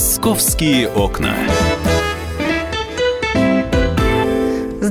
Московские окна.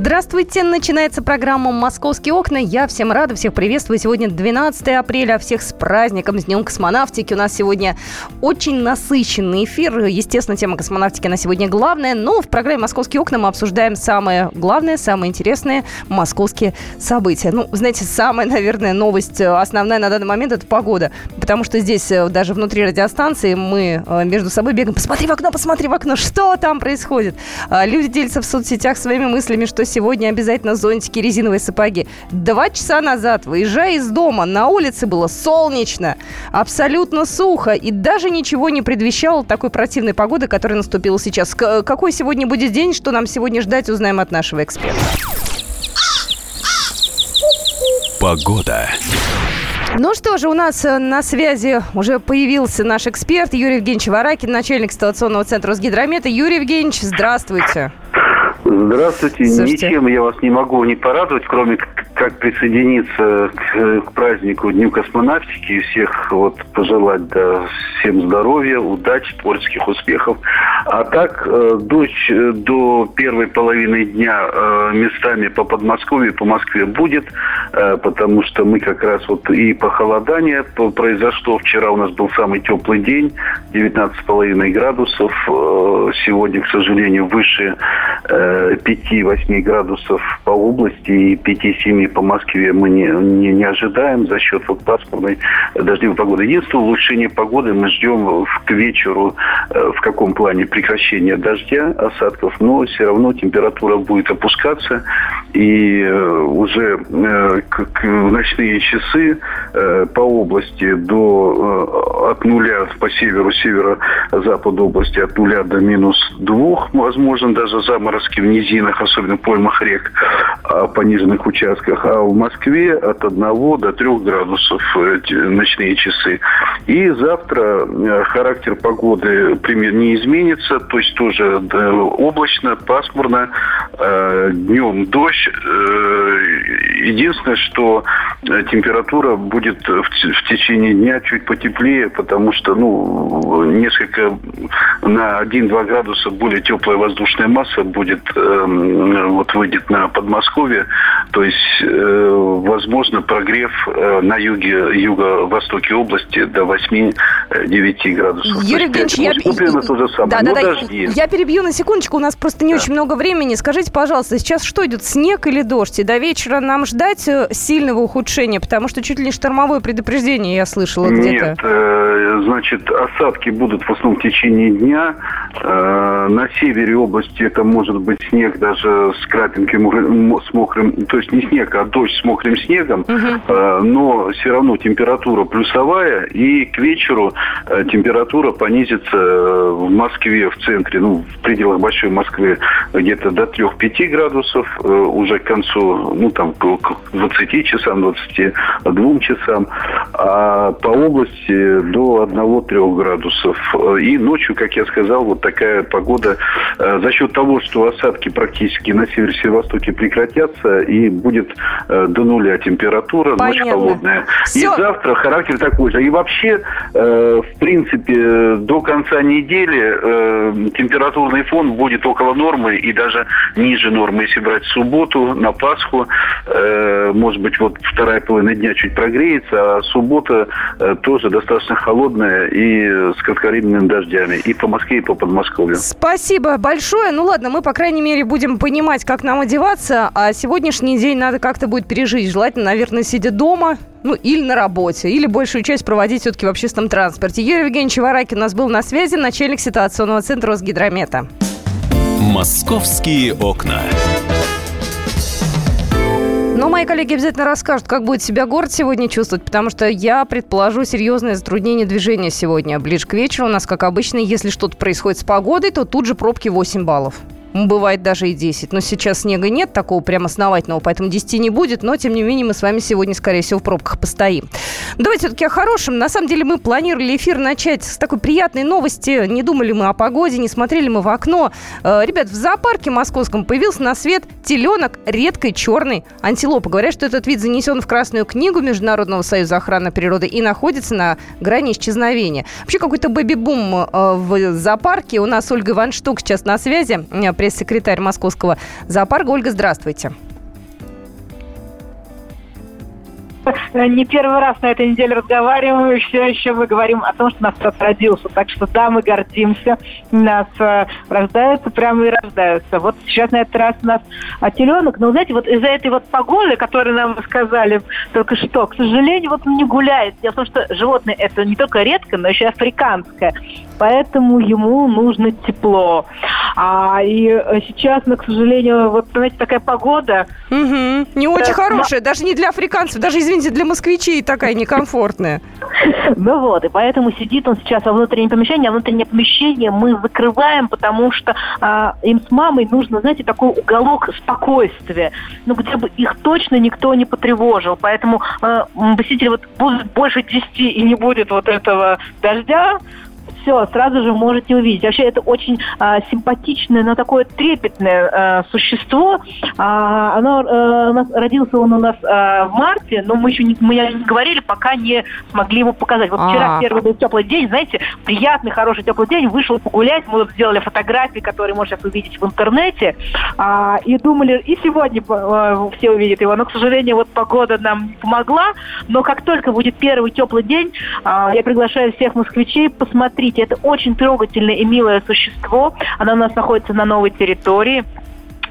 Здравствуйте! Начинается программа «Московские окна». Я всем рада, всех приветствую. Сегодня 12 апреля. Всех с праздником, с Днем космонавтики. У нас сегодня очень насыщенный эфир. Естественно, тема космонавтики на сегодня главная. Но в программе «Московские окна» мы обсуждаем самое главное, самое интересное московские события. Ну, знаете, самая, наверное, новость, основная на данный момент – это погода. Потому что здесь э, даже внутри радиостанции мы э, между собой бегаем. Посмотри в окно, посмотри в окно, что там происходит. А люди делятся в соцсетях своими мыслями, что сегодня обязательно зонтики, резиновые сапоги. Два часа назад, выезжая из дома, на улице было солнечно, абсолютно сухо, и даже ничего не предвещало такой противной погоды, которая наступила сейчас. К- какой сегодня будет день, что нам сегодня ждать, узнаем от нашего эксперта. Погода. Ну что же, у нас э, на связи уже появился наш эксперт Юрий Евгеньевич Варакин, начальник ситуационного центра Росгидромета. Юрий Евгеньевич, здравствуйте. Здравствуйте. Слушайте. Ничем я вас не могу не порадовать, кроме как присоединиться к, к празднику Дню космонавтики и всех вот пожелать да, всем здоровья, удачи, творческих успехов. А так, э, дождь э, до первой половины дня э, местами по Подмосковью, по Москве будет, э, потому что мы как раз вот и похолодание произошло. Вчера у нас был самый теплый день, 19,5 градусов. Э, Сегодня, к сожалению, выше э, 5-8 градусов по области и 5-7 по Москве мы не, не, не ожидаем за счет вот пасмурной э, дождливой погоды. Единственное улучшение погоды мы ждем в- к вечеру э, в каком плане прекращения дождя, осадков, но все равно температура будет опускаться и э, уже к- к- ночные часы по области до э, от нуля по северу, северо-западу области от нуля до минус двух, возможно, даже заморозки в низинах, особенно в поймах рек, а, пониженных участках. А в Москве от 1 до 3 градусов э, ночные часы. И завтра э, характер погоды примерно не изменится, то есть тоже облачно, пасмурно, э, днем дождь. Э, Единственное, что э, температура будет в, т- в течение дня чуть потеплее, потому что, ну, несколько на 1-2 градуса более теплая воздушная масса будет, э, вот выйдет на Подмосковье, то есть, э, возможно, прогрев э, на юге, юго-востоке области до 8-9 градусов. Юрий Евгеньевич, я... примерно то же самое. Да, Но да, да. дожди. Я перебью на секундочку, у нас просто не очень много времени. Скажите, пожалуйста, сейчас что идет, снег или дождь? И до вечера нам ждать э, сильного ухудшения? Потому что чуть ли не штормовое предупреждение я слышала где-то. Нет, э, значит, осадки будут в основном в течение дня. Э, на севере области это может быть снег даже с крапинками, м- с мокрым, то есть не снег, а дождь с мокрым снегом. Э, но все равно температура плюсовая, и к вечеру температура понизится э, в Москве, в центре, ну, в пределах Большой Москвы где-то до 3-5 градусов, э, уже к концу, ну, там, к к 20 часам, 22 часам, а по области до 1-3 градусов. Э, И ночью, как я сказал, вот такая погода э, за счет того, что осадки практически на севере-северо-востоке прекратятся, и будет э, до нуля температура, Понятно. ночь холодная. Всё. И завтра характер такой же. И вообще, э, в принципе, до конца недели э, температурный фон будет около нормы и даже ниже нормы. Если брать субботу на Пасху, э, может быть, вот вторая половина дня чуть прогреется, а суббота э, тоже достаточно холодная и с кратковременными дождями. И по Москве, и по Подмосковью. Спасибо большое. Ну ладно, мы, по крайней мере, будем понимать, как нам одеваться, а сегодняшний день надо как-то будет пережить. Желательно, наверное, сидя дома, ну, или на работе, или большую часть проводить все-таки в общественном транспорте. Юрий Евгеньевич Варакин у нас был на связи, начальник ситуационного центра Росгидромета. Московские окна. Но мои коллеги обязательно расскажут, как будет себя город сегодня чувствовать, потому что я предположу серьезное затруднение движения сегодня. Ближе к вечеру у нас, как обычно, если что-то происходит с погодой, то тут же пробки 8 баллов. Бывает даже и 10. Но сейчас снега нет такого прям основательного, поэтому 10 не будет, но тем не менее мы с вами сегодня, скорее всего, в пробках постоим. Давайте все-таки о хорошем. На самом деле мы планировали эфир начать с такой приятной новости. Не думали мы о погоде, не смотрели мы в окно. Э, ребят, в зоопарке московском появился на свет теленок редкой черной антилопы. Говорят, что этот вид занесен в Красную книгу Международного союза охраны природы и находится на грани исчезновения. Вообще какой-то бэби-бум э, в зоопарке. У нас Ольга Иванштук сейчас на связи, э, пресс-секретарь Московского зоопарка. Ольга, здравствуйте. не первый раз на этой неделе разговариваем, и все еще мы говорим о том, что нас кто родился. Так что да, мы гордимся. Нас э, рождаются прямо и рождаются. Вот сейчас на этот раз у нас а, теленок. Но, знаете, вот из-за этой вот погоды, которую нам сказали только что, к сожалению, вот он не гуляет. Дело в том, что животное это не только редко, но еще и африканское. Поэтому ему нужно тепло. А, и э, сейчас, ну, к сожалению, вот, знаете, такая погода... Угу. Не очень хорошая, даже не для африканцев, даже, извините, для москвичей такая некомфортная. Ну вот, и поэтому сидит он сейчас во внутреннем помещении, а внутреннее помещение мы закрываем, потому что а, им с мамой нужно, знаете, такой уголок спокойствия, ну где бы их точно никто не потревожил. Поэтому а, посетители вот будут больше 10 и не будет вот этого дождя, все, сразу же можете увидеть. Вообще это очень а, симпатичное, но такое трепетное а, существо. А, оно а, у нас, родился он у нас а, в марте, но мы еще не, мы не говорили, пока не смогли его показать. Вот вчера А-а-а. первый был теплый день, знаете, приятный, хороший теплый день, вышел погулять, мы сделали фотографии, которые можно сейчас увидеть в интернете, а, и думали, и сегодня а, все увидят его. Но, к сожалению, вот погода нам помогла, но как только будет первый теплый день, а, я приглашаю всех москвичей посмотреть Смотрите, это очень трогательное и милое существо. Оно у нас находится на новой территории.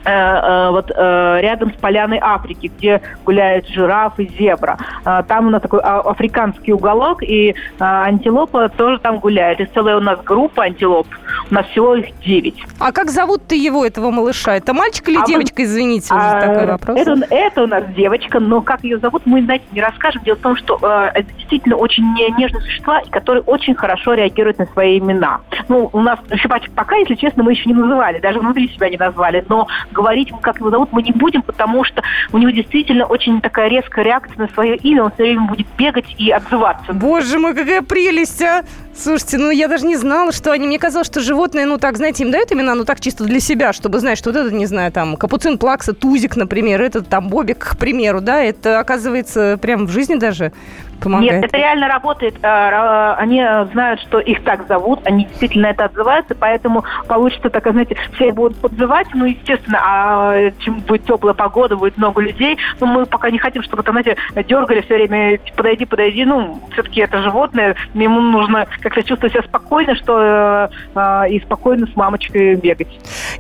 Э, э, вот э, рядом с поляной Африки, где гуляют жираф и зебра. Там у нас такой а, африканский уголок, и антилопа тоже там гуляет. И целая у нас группа антилоп. У нас всего их девять. А как зовут ты его, этого малыша? Это мальчик или а девочка? Извините, уже а, такой вопрос. Это, это у нас девочка, но как ее зовут, мы, знаете, не расскажем. Дело в том, что э, это действительно очень нежные существа, которые очень хорошо реагируют на свои имена. Ну, у нас еще пока, если честно, мы еще не называли, даже внутри себя не назвали, но говорить, как его зовут, мы не будем, потому что у него действительно очень такая резкая реакция на свое имя, он все время будет бегать и отзываться. Боже мой, какая прелесть, а! Слушайте, ну я даже не знала, что они... Мне казалось, что животные, ну так, знаете, им дают имена, ну так чисто для себя, чтобы знать, что вот это, не знаю, там, капуцин, плакса, тузик, например, этот там бобик, к примеру, да, это оказывается прям в жизни даже помогает. Нет, это реально работает. А, они знают, что их так зовут, они действительно это отзываются, поэтому получится так, знаете, все будут подзывать, ну, естественно, а чем будет теплая погода, будет много людей, но мы пока не хотим, чтобы, там, знаете, дергали все время, подойди, подойди, ну, все-таки это животное, ему нужно как-то чувствовать себя спокойно, что э, э, и спокойно с мамочкой бегать.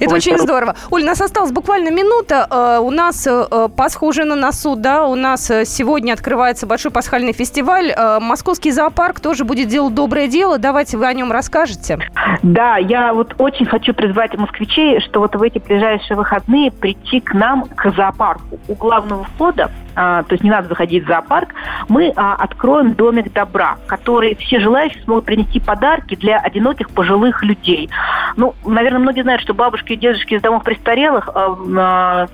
Это очень руку. здорово. Оль, у нас осталась буквально минута. Э, у нас э, Пасха уже на носу, да, у нас сегодня открывается большой пасхальный фестиваль. Московский зоопарк тоже будет делать доброе дело. Давайте вы о нем расскажете. Да, я вот очень хочу призвать москвичей, что вот в эти ближайшие выходные прийти к нам, к зоопарку. У главного входа то есть не надо заходить в зоопарк, мы а, откроем домик добра, который все желающие смогут принести подарки для одиноких пожилых людей. Ну, наверное, многие знают, что бабушки и дедушки из домов престарелых а,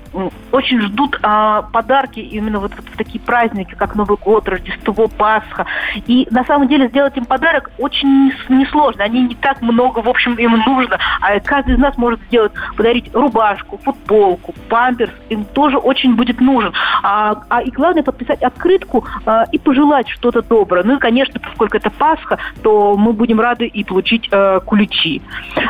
очень ждут подарки именно вот, в такие праздники, как Новый год, Рождество, Пасха. И на самом деле сделать им подарок очень несложно. Они не так много, в общем, им нужно. А каждый из нас может сделать, подарить рубашку, футболку, памперс. Им тоже очень будет нужен. А, а и главное подписать открытку а, и пожелать что-то доброе. Ну и, конечно, поскольку это Пасха, то мы будем рады и получить а, куличи.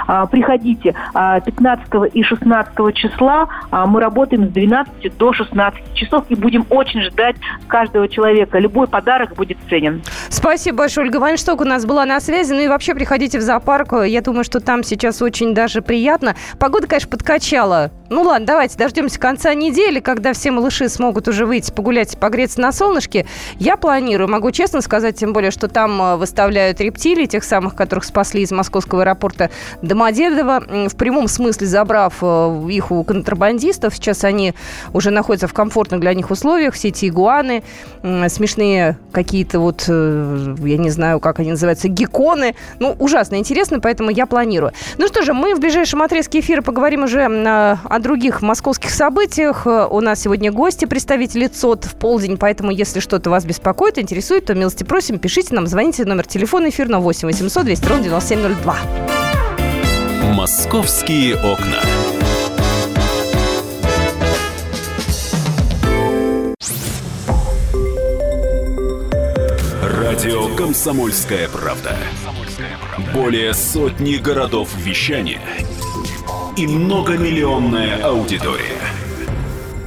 А, приходите а, 15 и 16 числа. А, мы работаем с 12 до 16 часов и будем очень ждать каждого человека. Любой подарок будет ценен. Спасибо большое, Ольга Вайншток у нас была на связи. Ну и вообще приходите в зоопарк. Я думаю, что там сейчас очень даже приятно. Погода, конечно, подкачала. Ну ладно, давайте дождемся конца недели, когда все малыши смогут уже выйти погулять, погреться на солнышке, я планирую, могу честно сказать, тем более, что там э, выставляют рептилий, тех самых, которых спасли из московского аэропорта Домодедово, в прямом смысле забрав э, их у контрабандистов. Сейчас они уже находятся в комфортных для них условиях, все эти игуаны, смешные какие-то вот, э, я не знаю, как они называются, гекконы. Ну, ужасно интересно, поэтому я планирую. Ну что же, мы в ближайшем отрезке эфира поговорим уже о других московских событиях. У нас сегодня гости, представители ЦОД в полдень, поэтому если что-то вас беспокоит, интересует, то милости просим, пишите нам, звоните, номер телефона эфирного 8 800 200 ровно 9702. Московские окна. Радио «Комсомольская правда». Более сотни городов вещания и многомиллионная аудитория.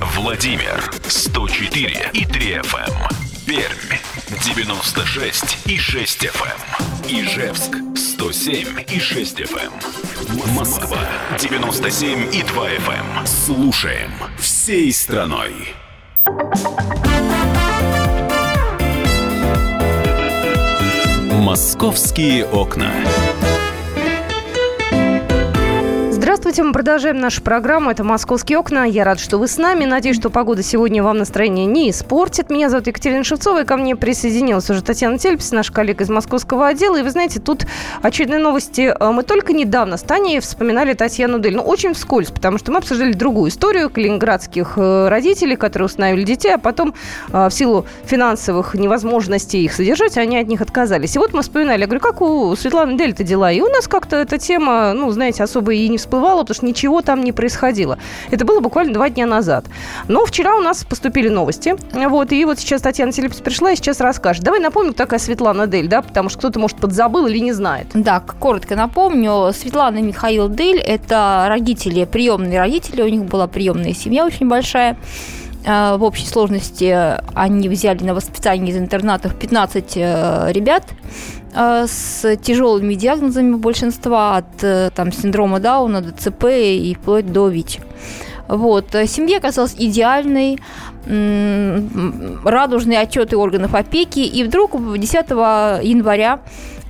Владимир 104 и 3 FM. Эм. Пермь 96 и 6 FM. Эм. Ижевск 107 и 6 FM. Эм. Москва 97 и 2 FM. Слушаем всей страной. Московские окна. Здравствуйте, мы продолжаем нашу программу. Это «Московские окна». Я рад, что вы с нами. Надеюсь, что погода сегодня вам настроение не испортит. Меня зовут Екатерина Шевцова, и ко мне присоединилась уже Татьяна Тельпис, наш коллега из московского отдела. И вы знаете, тут очередные новости. Э, мы только недавно с Таней вспоминали Татьяну Дель. Ну, очень вскользь, потому что мы обсуждали другую историю калининградских э, родителей, которые установили детей, а потом э, в силу финансовых невозможностей их содержать, они от них отказались. И вот мы вспоминали. Я говорю, как у Светланы Дель-то дела? И у нас как-то эта тема, ну, знаете, особо и не всплывала всплывало, потому что ничего там не происходило. Это было буквально два дня назад. Но вчера у нас поступили новости. Вот, и вот сейчас Татьяна Селипс пришла и сейчас расскажет. Давай напомним, кто такая Светлана Дель, да, потому что кто-то, может, подзабыл или не знает. Да, коротко напомню. Светлана и Михаил Дель – это родители, приемные родители. У них была приемная семья очень большая. А, в общей сложности они взяли на воспитание из интернатов 15 э, ребят э, с тяжелыми диагнозами большинства, от э, там, синдрома Дауна до ЦП и вплоть до ВИЧ. Вот. Семья оказалась идеальной, радужные отчеты органов опеки, и вдруг 10 января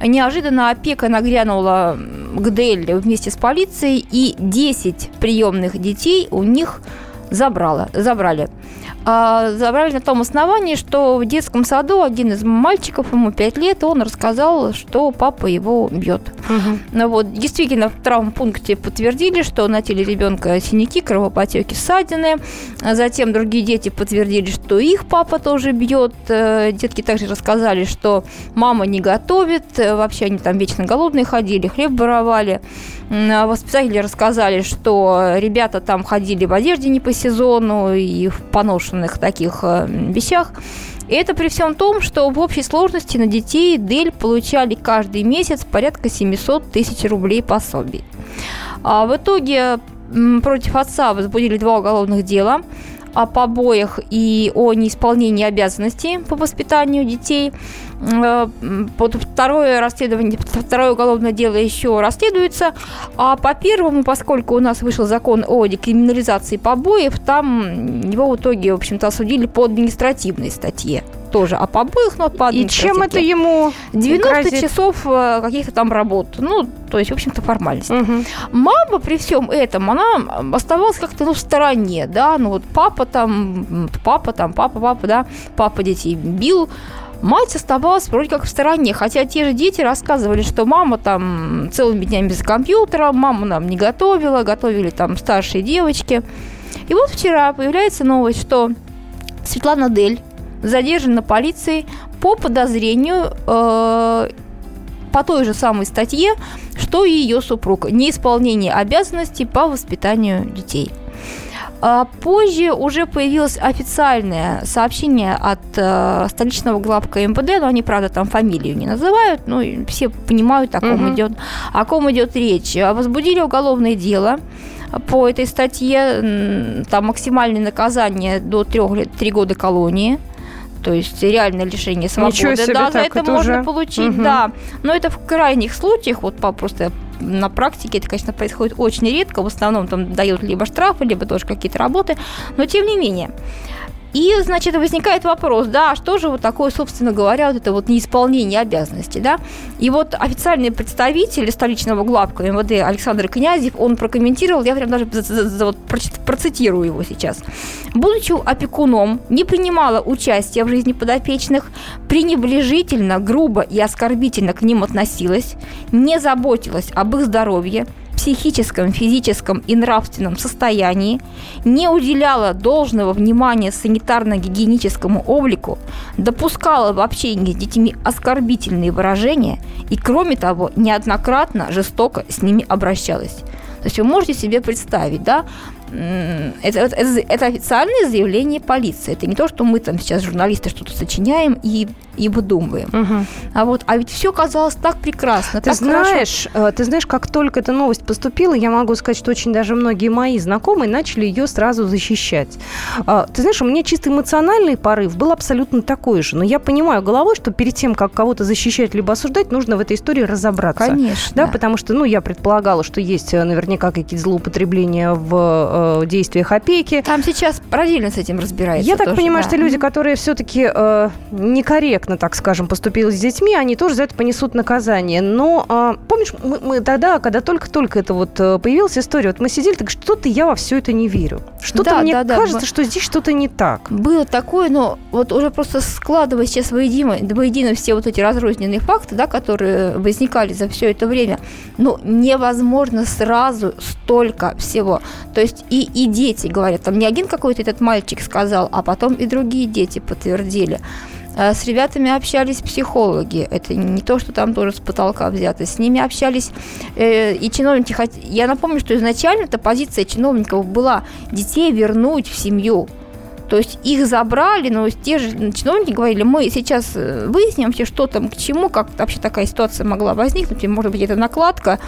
неожиданно опека нагрянула к Дель вместе с полицией, и 10 приемных детей у них забрала, забрали. А, забрали на том основании, что в детском саду один из мальчиков, ему 5 лет, он рассказал, что папа его бьет. Угу. Ну, вот, действительно, в травмпункте подтвердили, что на теле ребенка синяки, кровопотеки, ссадины. А затем другие дети подтвердили, что их папа тоже бьет. Э, детки также рассказали, что мама не готовит, э, вообще они там вечно голодные ходили, хлеб воровали. А воспитатели рассказали, что ребята там ходили в одежде не по сезону и в поношенных таких э, вещах. И это при всем том, что в общей сложности на детей Дель получали каждый месяц порядка 700 тысяч рублей пособий. А в итоге против отца возбудили два уголовных дела – о побоях и о неисполнении обязанностей по воспитанию детей. Э, под второе расследование, второе уголовное дело еще расследуется. А по первому, поскольку у нас вышел закон о декриминализации побоев, там его в итоге, в общем-то, осудили по административной статье тоже о побоях, но по И чем это ему 90 грозит? часов э, каких-то там работ. Ну, то есть, в общем-то, формальность. Угу. Мама при всем этом, она оставалась как-то ну, в стороне, да, ну вот папа там, папа там, папа, папа, да, папа детей бил, Мать оставалась вроде как в стороне, хотя те же дети рассказывали, что мама там целыми днями без компьютера, мама нам не готовила, готовили там старшие девочки. И вот вчера появляется новость, что Светлана Дель задержана полицией по подозрению э, по той же самой статье, что и ее супруг. Неисполнение обязанностей по воспитанию детей. А позже уже появилось официальное сообщение от э, столичного главка МВД, но они, правда, там фамилию не называют, но все понимают, о ком, угу. идет, о ком идет речь. Возбудили уголовное дело по этой статье, там максимальное наказание до 3, 3 года колонии то есть реальное лишение свободы. Ничего себе, да, за это, это можно уже... получить, угу. да. Но это в крайних случаях, вот по просто на практике это, конечно, происходит очень редко. В основном там дают либо штрафы, либо тоже какие-то работы. Но тем не менее. И, значит, возникает вопрос, да, а что же вот такое, собственно говоря, вот это вот неисполнение обязанностей, да? И вот официальный представитель столичного главка МВД Александр Князев, он прокомментировал, я прям даже процитирую его сейчас. Будучи опекуном, не принимала участия в жизни подопечных, пренебрежительно, грубо и оскорбительно к ним относилась, не заботилась об их здоровье, психическом, физическом и нравственном состоянии, не уделяла должного внимания санитарно-гигиеническому облику, допускала в общении с детьми оскорбительные выражения и, кроме того, неоднократно жестоко с ними обращалась. То есть вы можете себе представить, да, это, это, это официальное заявление полиции. Это не то, что мы там сейчас журналисты что-то сочиняем и, и выдумываем. Угу. А вот, а ведь все казалось так прекрасно. Ты так знаешь, хорошо. Э, ты знаешь, как только эта новость поступила, я могу сказать, что очень даже многие мои знакомые начали ее сразу защищать. А, ты знаешь, у меня чисто эмоциональный порыв был абсолютно такой же. Но я понимаю головой, что перед тем, как кого-то защищать либо осуждать, нужно в этой истории разобраться. Конечно. Да, потому что, ну, я предполагала, что есть э, наверняка какие-то злоупотребления в э, действиях опеки. Там сейчас параллельно с этим разбирается. Я так тоже, понимаю, да. что люди, которые все-таки э, некорректно, так скажем, поступили с детьми, они тоже за это понесут наказание. Но э, помнишь, мы, мы тогда, когда только-только это вот э, появилась история, вот мы сидели, так что-то я во все это не верю. Что-то да, мне да, кажется, да. что здесь что-то не так. Было такое, но вот уже просто складывая сейчас воедино, воедино все вот эти разрозненные факты, да, которые возникали за все это время, ну, невозможно сразу столько всего. То есть и, и дети говорят, там не один какой-то этот мальчик сказал, а потом и другие дети подтвердили. Э, с ребятами общались психологи. Это не то, что там тоже с потолка взято. С ними общались э, и чиновники. Я напомню, что изначально эта позиция чиновников была детей вернуть в семью. То есть их забрали, но те же чиновники говорили, мы сейчас э, выясним вообще, что там к чему, как вообще такая ситуация могла возникнуть, может быть, это накладка,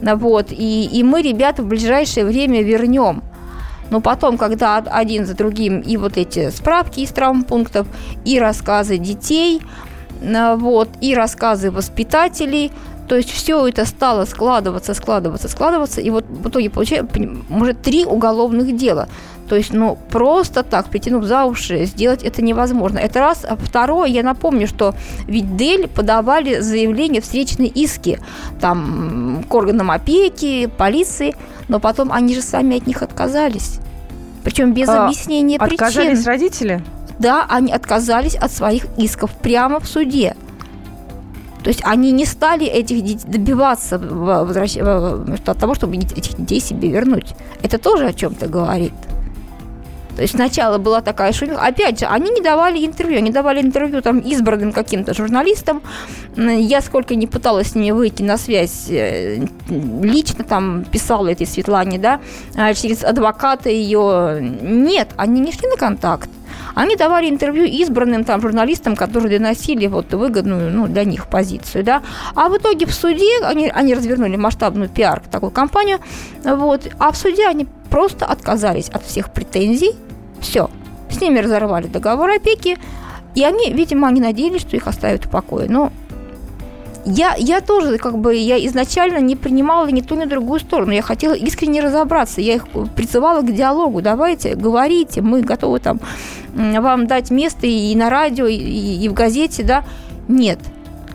вот, и, и мы ребят в ближайшее время вернем. Но потом, когда один за другим и вот эти справки из травмпунктов, и рассказы детей, вот, и рассказы воспитателей, то есть все это стало складываться, складываться, складываться, и вот в итоге получается, может, три уголовных дела. То есть, ну, просто так, притянув за уши, сделать это невозможно. Это раз. А второе, я напомню, что ведь Дель подавали заявление, встречные иски там, к органам опеки, полиции, но потом они же сами от них отказались. Причем без а, объяснения причин. Отказались родители? Да, они отказались от своих исков прямо в суде. То есть они не стали этих добиваться возвращ... от того, чтобы этих детей себе вернуть. Это тоже о чем-то говорит. То есть сначала была такая шумиха. Опять же, они не давали интервью. Они давали интервью там избранным каким-то журналистам. Я сколько не пыталась с ними выйти на связь, э, лично там писала этой Светлане, да, а через адвоката ее. Нет, они не шли на контакт. Они давали интервью избранным там журналистам, которые доносили вот выгодную ну, для них позицию, да. А в итоге в суде они, они развернули масштабную пиар такую кампанию, вот. А в суде они просто отказались от всех претензий. Все. С ними разорвали договор опеки. И они, видимо, они надеялись, что их оставят в покое. Но я, я тоже, как бы, я изначально не принимала ни ту, ни другую сторону. Я хотела искренне разобраться. Я их призывала к диалогу. Давайте, говорите, мы готовы там вам дать место и на радио, и, и в газете, да. Нет,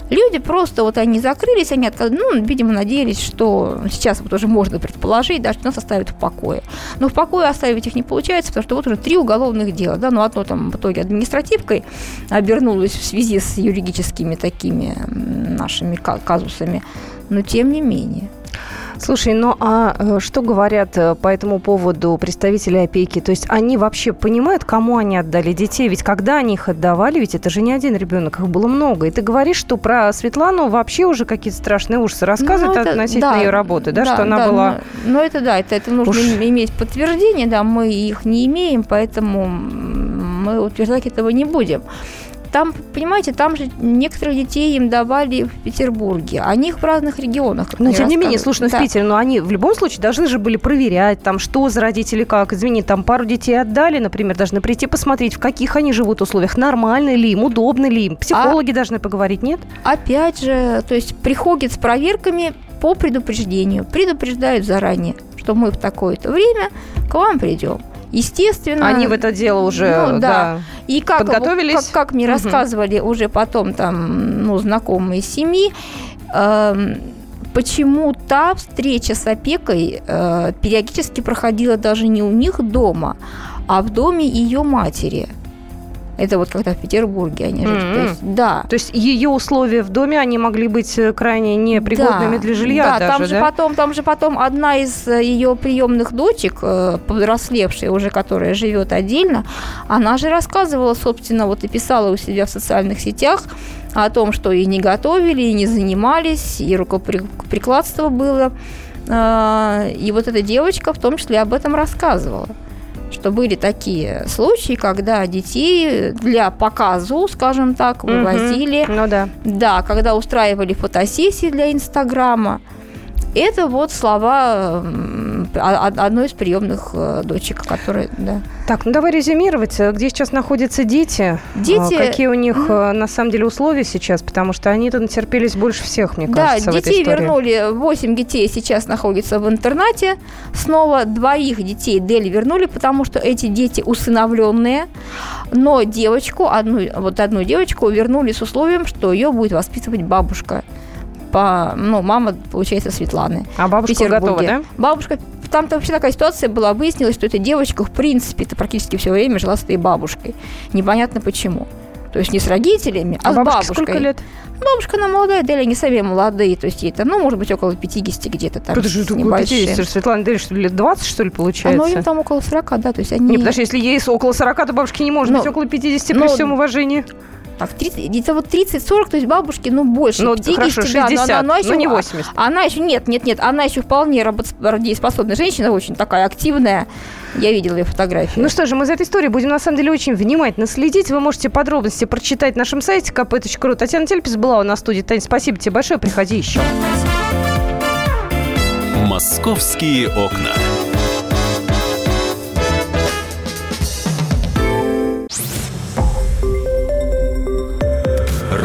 Люди просто вот они закрылись, они отказались, ну, видимо, надеялись, что сейчас вот уже можно предположить, да, что нас оставят в покое. Но в покое оставить их не получается, потому что вот уже три уголовных дела, да, ну, одно там в итоге административкой обернулось в связи с юридическими такими нашими казусами, но тем не менее. Слушай, ну а э, что говорят э, по этому поводу представители опеки? То есть они вообще понимают, кому они отдали детей? Ведь когда они их отдавали, ведь это же не один ребенок, их было много. И ты говоришь, что про Светлану вообще уже какие-то страшные ужасы рассказывают ну, это, относительно да, ее работы, да, да что она да, была... Ну, ну это да, это, это нужно Уж... иметь подтверждение, да, мы их не имеем, поэтому мы утверждать этого не будем там, понимаете, там же некоторых детей им давали в Петербурге, а них в разных регионах. Но тем не менее, слушай, ну, да. в Питере, но они в любом случае должны же были проверять, там, что за родители, как. Извини, там пару детей отдали, например, должны прийти посмотреть, в каких они живут условиях, нормально ли им, удобно ли им. Психологи а, должны поговорить, нет? Опять же, то есть приходит с проверками по предупреждению, предупреждают заранее, что мы в такое-то время к вам придем. Естественно. Они в это дело уже ну, да. да. И как, подготовились. Как, как мне угу. рассказывали уже потом там, ну, знакомые семьи, э, почему-то встреча с опекой э, периодически проходила даже не у них дома, а в доме ее матери. Это вот когда в Петербурге они жили. Mm-hmm. То есть, да. То есть ее условия в доме, они могли быть э, крайне непригодными да. для жилья да, даже, там да? же потом, там же потом одна из э, ее приемных дочек, э, повзрослевшая уже, которая живет отдельно, она же рассказывала, собственно, вот и писала у себя в социальных сетях о том, что и не готовили, и не занимались, и рукоприкладство было. И вот эта девочка в том числе об этом рассказывала что были такие случаи, когда детей для показу, скажем так, вывозили. Ну да. Да, когда устраивали фотосессии для Инстаграма. Это вот слова одной из приемных э, дочек, которая, да. Так, ну давай резюмировать. Где сейчас находятся дети? Дети... Какие у них mm. на самом деле условия сейчас? Потому что они-то натерпелись больше всех, мне кажется, Да, детей вернули. Восемь детей сейчас находятся в интернате. Снова двоих детей Дели вернули, потому что эти дети усыновленные. Но девочку, одну, вот одну девочку вернули с условием, что ее будет воспитывать бабушка по, ну, мама, получается, Светланы. А бабушка готова, да? Бабушка там-то вообще такая ситуация была. Выяснилось, что эта девочка, в принципе, это практически все время жила с этой бабушкой. Непонятно почему. То есть не с родителями, а, а с бабушкой. сколько лет? Бабушка, она молодая, Деля не совсем молодые, то есть ей-то, ну, может быть, около 50 где-то там. Подожди, с небольшим. 50, Светлана Деля, что ли, лет 20, что ли, получается? А ну, им там около 40, да, то есть они... Не, подожди, если ей около 40, то бабушке не может но, быть около 50 но, при всем уважении так, 30, где-то вот 30-40, то есть бабушки, ну, больше. Ну, 50, хорошо, 60, да, но, она еще, но не 80. Она еще, нет, нет, нет, она еще вполне работоспособная женщина, очень такая активная. Я видела ее фотографии. Ну что же, мы за этой историей будем, на самом деле, очень внимательно следить. Вы можете подробности прочитать на нашем сайте kp.ru. Татьяна Тельпис была у нас в студии. Таня, спасибо тебе большое, приходи еще. «Московские окна».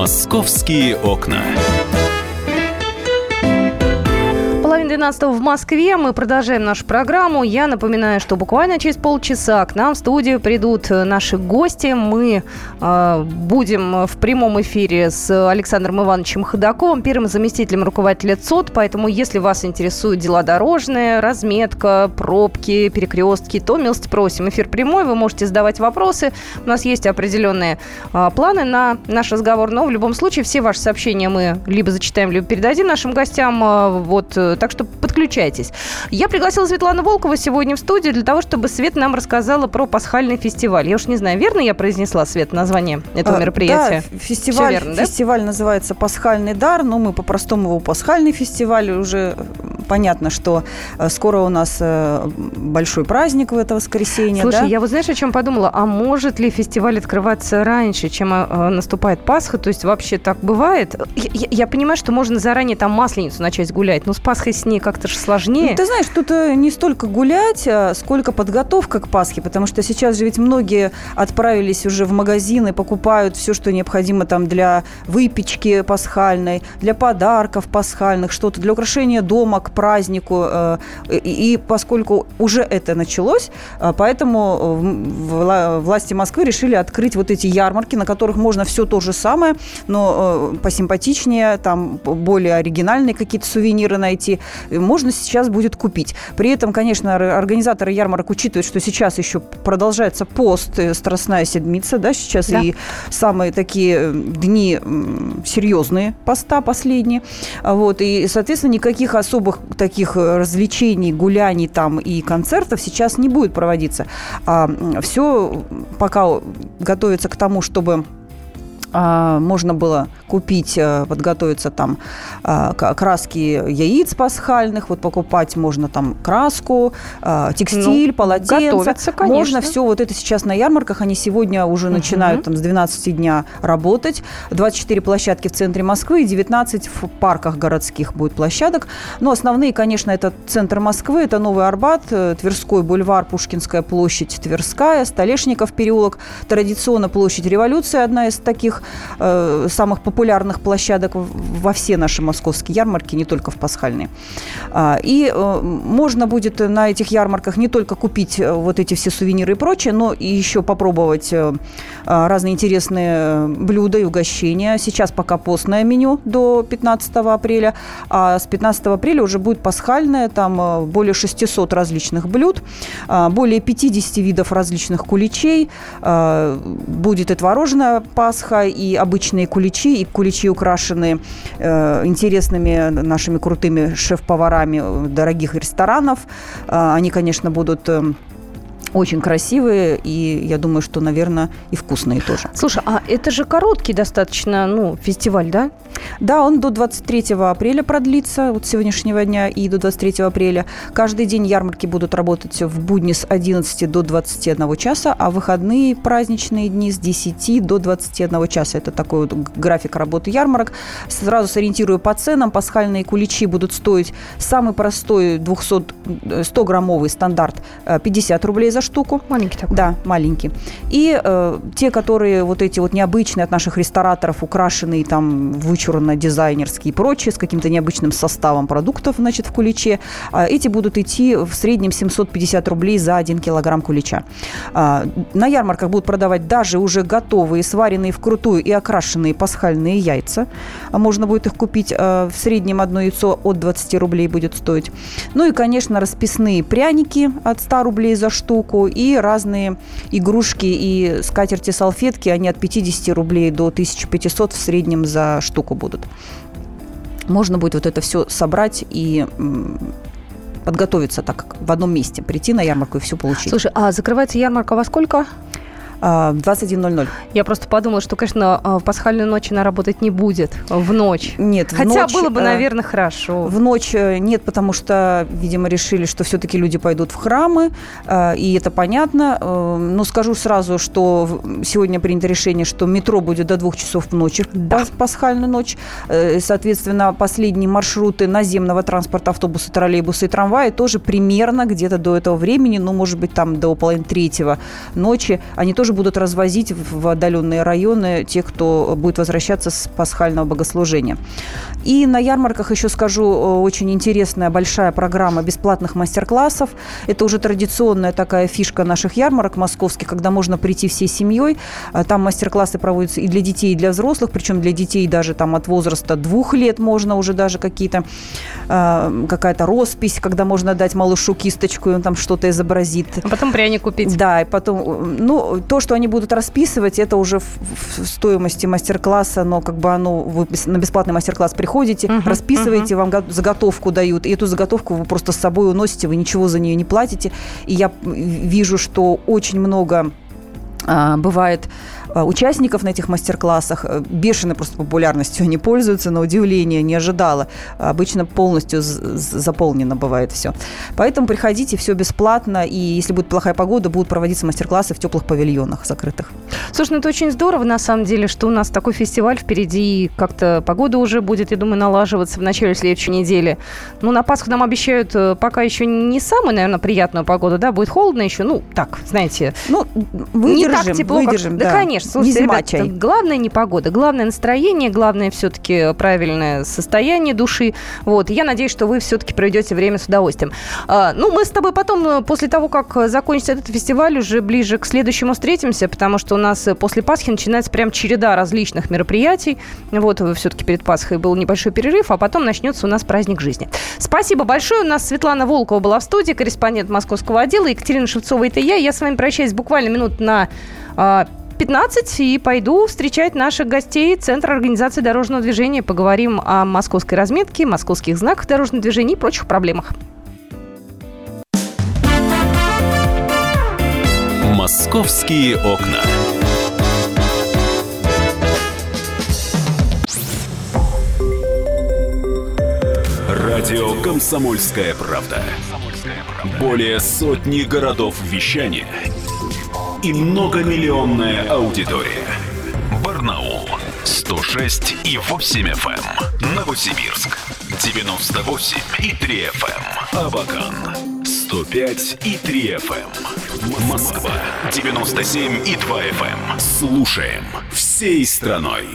«Московские окна». 12 в Москве. Мы продолжаем нашу программу. Я напоминаю, что буквально через полчаса к нам в студию придут наши гости. Мы э, будем в прямом эфире с Александром Ивановичем Ходаковым, первым заместителем руководителя ЦОД. Поэтому, если вас интересуют дела дорожные, разметка, пробки, перекрестки, то милости просим. Эфир прямой, вы можете задавать вопросы. У нас есть определенные э, планы на наш разговор, но в любом случае все ваши сообщения мы либо зачитаем, либо передадим нашим гостям. Э, вот, так что что подключайтесь. Я пригласила Светлану Волкову сегодня в студию для того, чтобы Свет нам рассказала про пасхальный фестиваль. Я уж не знаю, верно я произнесла, Свет, название этого а, мероприятия? Да, фестиваль, верно, да? фестиваль называется «Пасхальный дар», но мы по-простому его «Пасхальный фестиваль». Уже понятно, что э, скоро у нас э, большой праздник в это воскресенье. Слушай, да? я вот знаешь, о чем подумала? А может ли фестиваль открываться раньше, чем э, наступает Пасха? То есть вообще так бывает? Я, я понимаю, что можно заранее там Масленицу начать гулять, но с Пасхой с ней как-то же сложнее. Ну, ты знаешь, тут э, не столько гулять, а сколько подготовка к Пасхе, потому что сейчас же ведь многие отправились уже в магазины, покупают все, что необходимо там для выпечки пасхальной, для подарков пасхальных, что-то для украшения дома к празднику. Э, и поскольку уже это началось, э, поэтому власти Москвы решили открыть вот эти ярмарки, на которых можно все то же самое, но посимпатичнее, там более оригинальные какие-то сувениры найти можно сейчас будет купить. При этом, конечно, организаторы ярмарок учитывают, что сейчас еще продолжается пост, э, Страстная Седмица, да, сейчас да. и самые такие э, дни серьезные поста последние. А вот, и, соответственно, никаких особых таких э, развлечений, гуляний там и концертов сейчас не будет проводиться. А все пока готовится к тому, чтобы а, можно было купить, э, подготовиться там э, краски яиц пасхальных, вот покупать можно там краску, э, текстиль, ну, полотенце. Можно все вот это сейчас на ярмарках, они сегодня уже угу. начинают там с 12 дня работать. 24 площадки в центре Москвы и 19 в парках городских будет площадок. Но основные, конечно, это центр Москвы, это Новый Арбат, Тверской бульвар, Пушкинская площадь, Тверская, Столешников переулок, традиционно площадь Революции, одна из таких э, самых популярных площадок во все наши московские ярмарки, не только в пасхальные. А, и э, можно будет на этих ярмарках не только купить э, вот эти все сувениры и прочее, но и еще попробовать э, а, разные интересные блюда и угощения. Сейчас пока постное меню до 15 апреля, а с 15 апреля уже будет пасхальное, там более 600 различных блюд, а, более 50 видов различных куличей, будет и творожная Пасха, и обычные куличи, и куличи украшенные э, интересными нашими крутыми шеф-поварами дорогих ресторанов. Э, они, конечно, будут э, очень красивые, и я думаю, что, наверное, и вкусные тоже. Слушай, а это же короткий достаточно, ну, фестиваль, да? Да, он до 23 апреля продлится, вот сегодняшнего дня и до 23 апреля. Каждый день ярмарки будут работать в будни с 11 до 21 часа, а выходные праздничные дни с 10 до 21 часа. Это такой вот график работы ярмарок. Сразу сориентирую по ценам. Пасхальные куличи будут стоить самый простой 200, 100 граммовый стандарт 50 рублей за за штуку. Маленький такой. Да, маленький. И э, те, которые вот эти вот необычные от наших рестораторов, украшенные там вычурно дизайнерские и прочие, с каким-то необычным составом продуктов, значит, в куличе, э, эти будут идти в среднем 750 рублей за 1 килограмм кулича. Э, на ярмарках будут продавать даже уже готовые, сваренные вкрутую и окрашенные пасхальные яйца. Можно будет их купить. Э, в среднем одно яйцо от 20 рублей будет стоить. Ну и, конечно, расписные пряники от 100 рублей за штуку елку и разные игрушки и скатерти, салфетки. Они от 50 рублей до 1500 в среднем за штуку будут. Можно будет вот это все собрать и подготовиться так в одном месте, прийти на ярмарку и все получить. Слушай, а закрывается ярмарка во сколько? 21.00. Я просто подумала, что, конечно, а, в пасхальную ночь она работать не будет в ночь. Нет, Хотя ночь, было бы, наверное, хорошо. В ночь э, нет, потому что, видимо, решили, что все-таки люди пойдут в храмы, э, и это понятно. Э, но скажу сразу, что сегодня принято решение, что метро будет до двух часов в ночи, да. пасхальную ночь. Соответственно, последние маршруты наземного транспорта, автобусы, троллейбусы и трамваи тоже примерно где-то до этого времени, ну, может быть, там до половины третьего ночи, они тоже тоже будут развозить в отдаленные районы тех, кто будет возвращаться с пасхального богослужения. И на ярмарках еще скажу, э, очень интересная большая программа бесплатных мастер-классов. Это уже традиционная такая фишка наших ярмарок московских, когда можно прийти всей семьей. Э, там мастер-классы проводятся и для детей, и для взрослых, причем для детей даже там от возраста двух лет можно уже даже какие-то э, какая-то роспись, когда можно дать малышу кисточку, и он там что-то изобразит. А потом пряник купить. Да, и потом, ну, то, что они будут расписывать, это уже в, в стоимости мастер-класса, но как бы оно, вы на бесплатный мастер-класс приходите, uh-huh, расписываете, uh-huh. вам заготовку дают, и эту заготовку вы просто с собой уносите, вы ничего за нее не платите. И я вижу, что очень много а, бывает участников на этих мастер-классах. Э, бешеной просто популярностью они пользуются, на удивление, не ожидала. Обычно полностью заполнено бывает все. Поэтому приходите, все бесплатно, и если будет плохая погода, будут проводиться мастер-классы в теплых павильонах закрытых. Слушай, ну это очень здорово, на самом деле, что у нас такой фестиваль впереди, как-то погода уже будет, я думаю, налаживаться в начале следующей недели. Ну, на Пасху нам обещают э, пока еще не самую, наверное, приятную погоду, да, будет холодно еще, ну, так, знаете. Ну, выдержим, не так тепло, выдержим, как... да. да, конечно, конечно. Слушайте, ребят, чай. главное не погода, главное настроение, главное все-таки правильное состояние души. Вот. Я надеюсь, что вы все-таки проведете время с удовольствием. А, ну, мы с тобой потом, э, после того, как закончится этот фестиваль, уже ближе к следующему встретимся, потому что у нас э, после Пасхи начинается прям череда различных мероприятий. Вот, все-таки перед Пасхой был небольшой перерыв, а потом начнется у нас праздник жизни. Спасибо большое. У нас Светлана Волкова была в студии, корреспондент московского отдела. Екатерина Шевцова, это я. Я с вами прощаюсь буквально минут на а, 15 и пойду встречать наших гостей Центра организации дорожного движения. Поговорим о московской разметке, московских знаках дорожного движения и прочих проблемах. Московские окна. Радио «Комсомольская правда». Более сотни городов вещания – и многомиллионная аудитория. Барнаул 106 и 8 FM. Новосибирск 98 и 3 FM. Абакан 105 и 3 FM. Москва 97 и 2 FM. Слушаем всей страной.